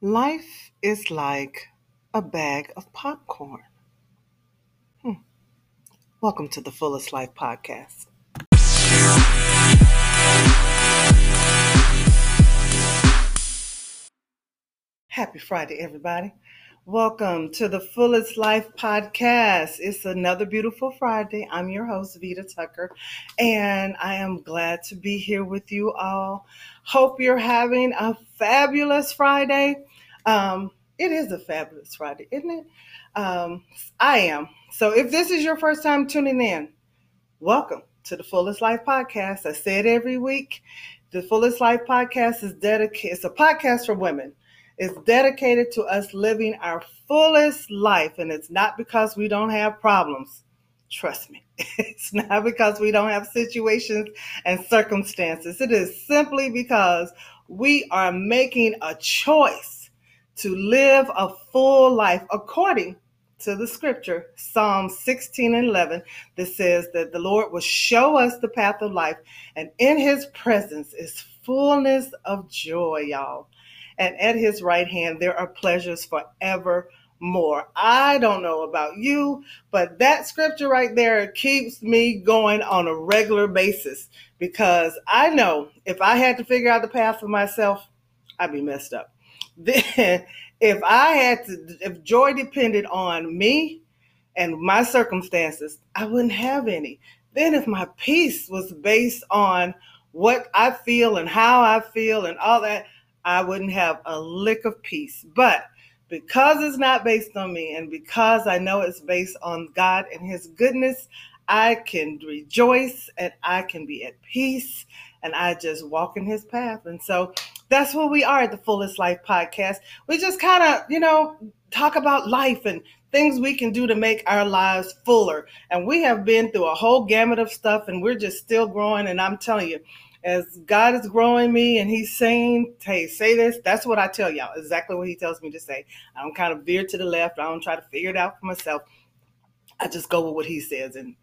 Life is like a bag of popcorn. Hmm. Welcome to the Fullest Life Podcast. Happy Friday, everybody. Welcome to the Fullest Life Podcast. It's another beautiful Friday. I'm your host, Vita Tucker, and I am glad to be here with you all. Hope you're having a fabulous Friday. Um, it is a fabulous Friday, isn't it? Um, I am. So if this is your first time tuning in, welcome to the Fullest Life Podcast. I say it every week. The Fullest Life Podcast is dedicated, it's a podcast for women It's dedicated to us living our fullest life. And it's not because we don't have problems. Trust me. It's not because we don't have situations and circumstances. It is simply because we are making a choice to live a full life according to the scripture, Psalm 16 and 11, that says that the Lord will show us the path of life, and in his presence is fullness of joy, y'all and at his right hand there are pleasures forevermore. I don't know about you, but that scripture right there keeps me going on a regular basis because I know if I had to figure out the path for myself, I'd be messed up. Then, if I had to, if joy depended on me and my circumstances, I wouldn't have any. Then, if my peace was based on what I feel and how I feel and all that, I wouldn't have a lick of peace. But because it's not based on me and because I know it's based on God and His goodness, I can rejoice and I can be at peace and I just walk in His path. And so that's what we are at the Fullest Life podcast. We just kind of, you know, talk about life and things we can do to make our lives fuller. And we have been through a whole gamut of stuff and we're just still growing. And I'm telling you, as God is growing me and He's saying, hey, say this, that's what I tell y'all. Exactly what He tells me to say. I don't kind of veer to the left. I don't try to figure it out for myself. I just go with what He says, and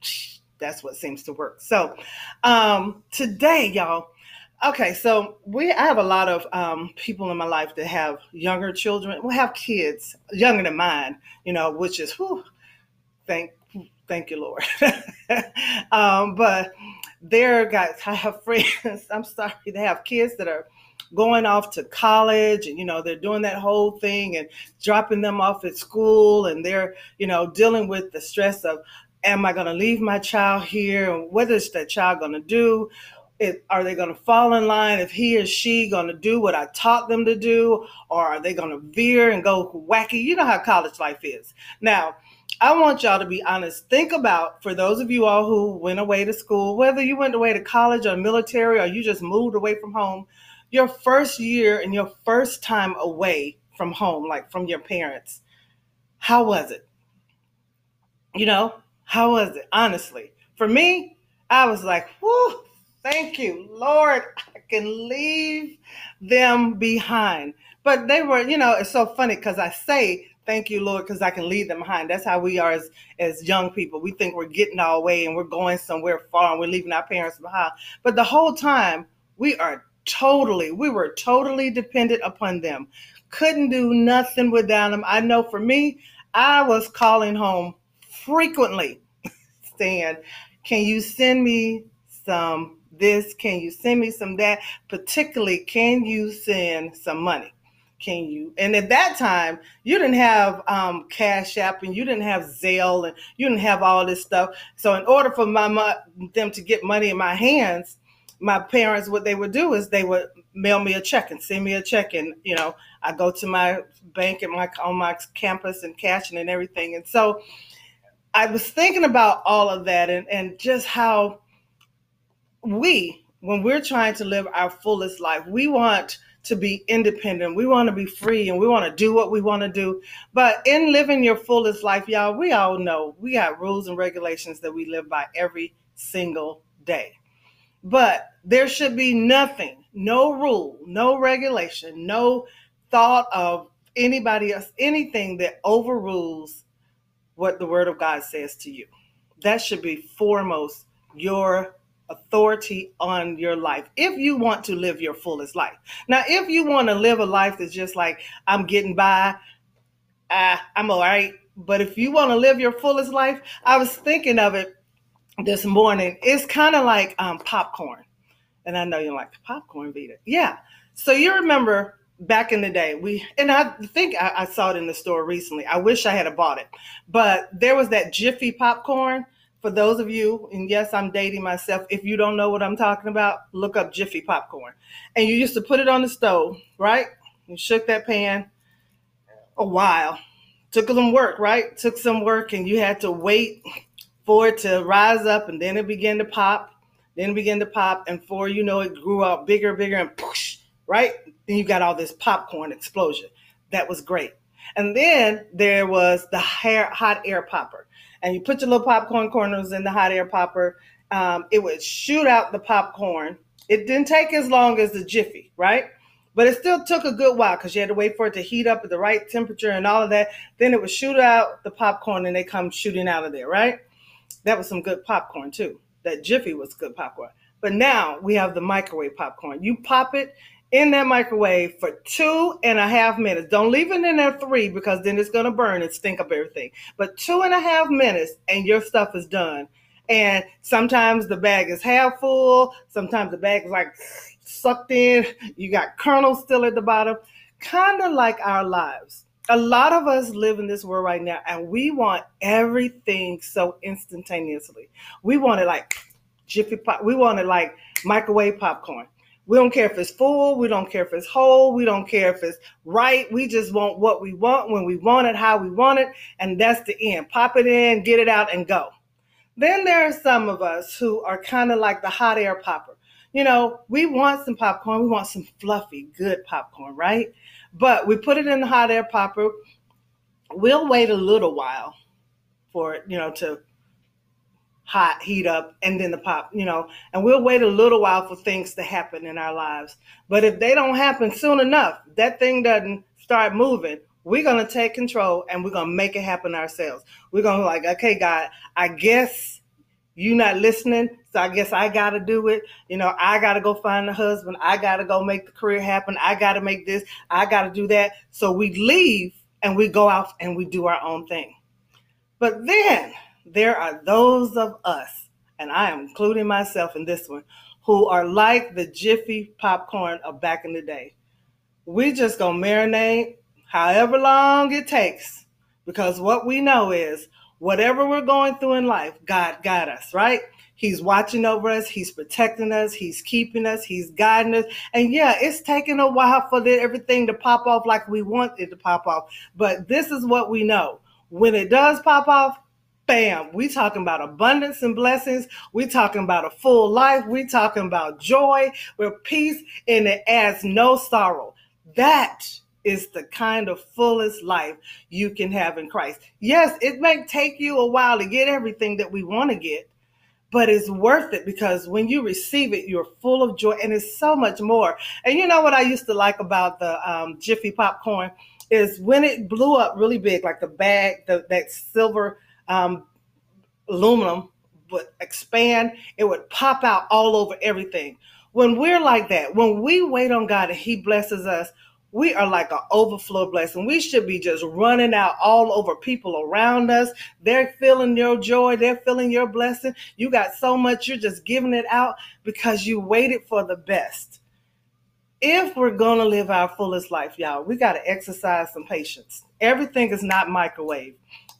that's what seems to work. So um, today, y'all, okay, so we I have a lot of um, people in my life that have younger children. We have kids younger than mine, you know, which is whew, thank thank you, Lord. um, but there guys i have friends i'm sorry they have kids that are going off to college and you know they're doing that whole thing and dropping them off at school and they're you know dealing with the stress of am i going to leave my child here and what is that child going to do it, are they going to fall in line if he or she going to do what i taught them to do or are they going to veer and go wacky you know how college life is now I want y'all to be honest. Think about for those of you all who went away to school, whether you went away to college or military or you just moved away from home, your first year and your first time away from home, like from your parents, how was it? You know, how was it? Honestly, for me, I was like, whoo, thank you, Lord. I can leave them behind. But they were, you know, it's so funny because I say thank you, Lord, because I can leave them behind. That's how we are as, as young people. We think we're getting our way and we're going somewhere far and we're leaving our parents behind. But the whole time, we are totally, we were totally dependent upon them. Couldn't do nothing without them. I know for me, I was calling home frequently saying, Can you send me some this? Can you send me some that? Particularly, can you send some money? can you? And at that time, you didn't have um, Cash App and you didn't have Zelle and you didn't have all this stuff. So in order for my them to get money in my hands, my parents what they would do is they would mail me a check and send me a check and you know I go to my bank at my on my campus and cashing and everything. And so I was thinking about all of that and, and just how we when we're trying to live our fullest life, we want to be independent. We want to be free and we want to do what we want to do. But in living your fullest life, y'all, we all know we got rules and regulations that we live by every single day. But there should be nothing, no rule, no regulation, no thought of anybody else, anything that overrules what the word of God says to you. That should be foremost your authority on your life if you want to live your fullest life. Now, if you want to live a life that's just like, I'm getting by, uh, I'm all right. But if you want to live your fullest life, I was thinking of it this morning. It's kind of like um, popcorn. And I know you're like popcorn, Vita. Yeah. So you remember back in the day, we, and I think I, I saw it in the store recently. I wish I had bought it. But there was that Jiffy popcorn for those of you, and yes, I'm dating myself. If you don't know what I'm talking about, look up Jiffy popcorn. And you used to put it on the stove, right? You shook that pan a while. Took some work, right? Took some work, and you had to wait for it to rise up, and then it began to pop. Then it began to pop, and for you know, it grew out bigger, bigger, and push, right? Then you got all this popcorn explosion. That was great. And then there was the hair, hot air popper and you put your little popcorn kernels in the hot air popper. Um, it would shoot out the popcorn. It didn't take as long as the Jiffy, right? But it still took a good while because you had to wait for it to heat up at the right temperature and all of that. Then it would shoot out the popcorn and they come shooting out of there, right? That was some good popcorn too. That Jiffy was good popcorn. But now we have the microwave popcorn. You pop it in that microwave for two and a half minutes. Don't leave it in there three because then it's going to burn and stink up everything. But two and a half minutes and your stuff is done. And sometimes the bag is half full, sometimes the bag is like sucked in. You got kernels still at the bottom, kind of like our lives. A lot of us live in this world right now and we want everything so instantaneously. We want it like jiffy pop, we want it like microwave popcorn we don't care if it's full. We don't care if it's whole. We don't care if it's right. We just want what we want when we want it, how we want it. And that's the end. Pop it in, get it out, and go. Then there are some of us who are kind of like the hot air popper. You know, we want some popcorn. We want some fluffy, good popcorn, right? But we put it in the hot air popper. We'll wait a little while for it, you know, to hot, heat up, and then the pop, you know, and we'll wait a little while for things to happen in our lives. But if they don't happen soon enough, that thing doesn't start moving, we're going to take control and we're going to make it happen ourselves. We're going to like, okay, God, I guess you not listening. So I guess I got to do it. You know, I got to go find a husband. I got to go make the career happen. I got to make this. I got to do that. So we leave and we go out and we do our own thing. But then there are those of us, and I am including myself in this one, who are like the Jiffy popcorn of back in the day. We just gonna marinate however long it takes, because what we know is whatever we're going through in life, God got us, right? He's watching over us. He's protecting us. He's keeping us. He's guiding us. And yeah, it's taking a while for the, everything to pop off like we want it to pop off. But this is what we know. When it does pop off, bam, we talking about abundance and blessings. We talking about a full life. We talking about joy with peace and it adds no sorrow. That is the kind of fullest life you can have in Christ. Yes, it may take you a while to get everything that we want to get, but it's worth it because when you receive it, you're full of joy and it's so much more. And you know what I used to like about the um, Jiffy popcorn is when it blew up really big, like the bag, the, that silver um, aluminum would expand, it would pop out all over everything. When we're like that, when we wait on God and He blesses us, we are like an overflow blessing. We should be just running out all over people around us. They're feeling your joy, they're feeling your blessing. You got so much, you're just giving it out because you waited for the best. If we're going to live our fullest life, y'all, we got to exercise some patience. Everything is not microwave.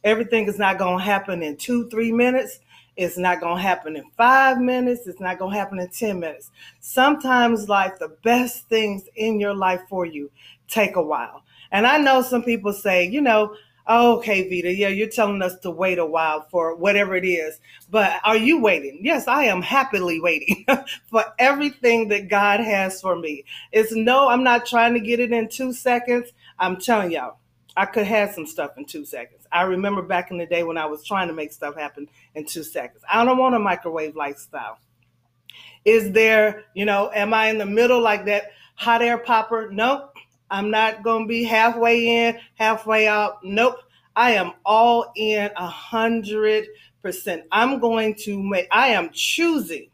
Everything is not going to happen in two, three minutes. It's not going to happen in five minutes. It's not going to happen in 10 minutes. Sometimes, like the best things in your life for you take a while. And I know some people say, you know, oh, okay, Vita, yeah, you're telling us to wait a while for whatever it is. But are you waiting? Yes, I am happily waiting for everything that God has for me. It's no, I'm not trying to get it in two seconds. I'm telling y'all, I could have some stuff in two seconds. I remember back in the day when I was trying to make stuff happen in two seconds. I don't want a microwave lifestyle. Is there, you know, am I in the middle like that hot air popper? Nope. I'm not going to be halfway in, halfway out. Nope. I am all in a hundred percent. I'm going to make, I am choosing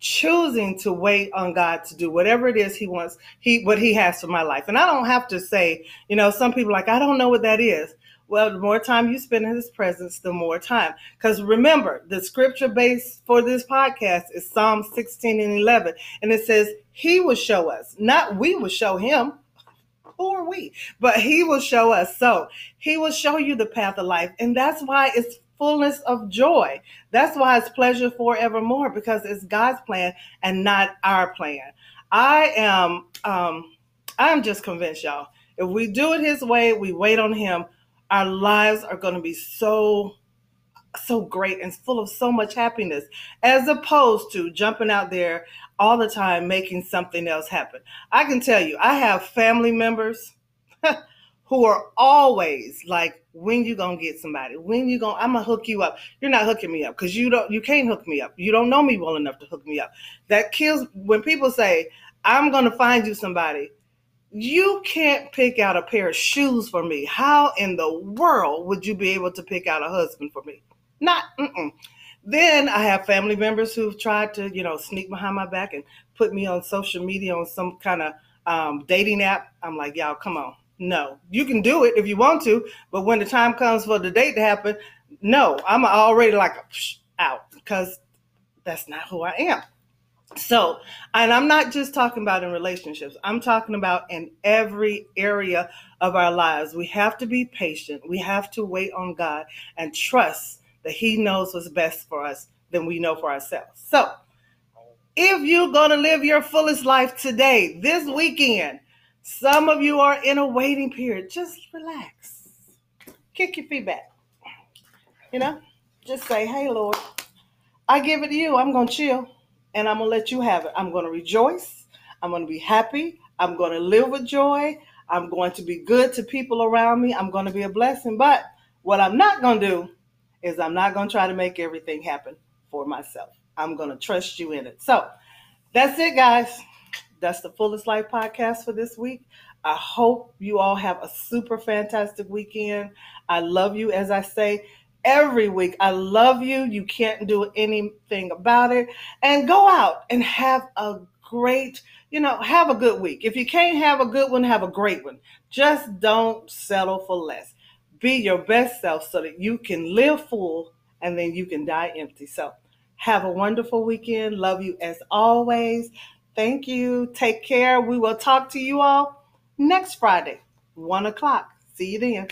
choosing to wait on God to do whatever it is He wants, He what He has for my life. And I don't have to say, you know, some people like, I don't know what that is. Well, the more time you spend in His presence, the more time. Because remember, the scripture base for this podcast is Psalm 16 and 11. And it says, He will show us, not we will show Him. Who are we? But He will show us. So He will show you the path of life. And that's why it's fullness of joy. That's why it's pleasure forevermore because it's God's plan and not our plan. I am um I'm just convinced y'all. If we do it his way, we wait on him, our lives are going to be so so great and full of so much happiness as opposed to jumping out there all the time making something else happen. I can tell you, I have family members who are always like, when you gonna get somebody? When you gonna? I'm gonna hook you up. You're not hooking me up because you don't. You can't hook me up. You don't know me well enough to hook me up. That kills when people say, "I'm gonna find you somebody." You can't pick out a pair of shoes for me. How in the world would you be able to pick out a husband for me? Not. Mm-mm. Then I have family members who've tried to, you know, sneak behind my back and put me on social media on some kind of um, dating app. I'm like, y'all, come on no, you can do it if you want to, but when the time comes for the date to happen, no, I'm already like out because that's not who I am. So, and I'm not just talking about in relationships, I'm talking about in every area of our lives. We have to be patient, we have to wait on God and trust that He knows what's best for us than we know for ourselves. So, if you're going to live your fullest life today, this weekend, some of you are in a waiting period. Just relax. Kick your feet back. You know, just say, hey, Lord, I give it to you. I'm going to chill and I'm going to let you have it. I'm going to rejoice. I'm going to be happy. I'm going to live with joy. I'm going to be good to people around me. I'm going to be a blessing. But what I'm not going to do is I'm not going to try to make everything happen for myself. I'm going to trust you in it. So that's it, guys that's the Fullest Life podcast for this week. I hope you all have a super fantastic weekend. I love you, as I say every week. I love you. You can't do anything about it. And go out and have a great, you know, have a good week. If you can't have a good one, have a great one. Just don't settle for less. Be your best self so that you can live full and then you can die empty. So, have a wonderful weekend. Love you as always. Thank you. Take care. We will talk to you all next Friday, one o'clock. See you then.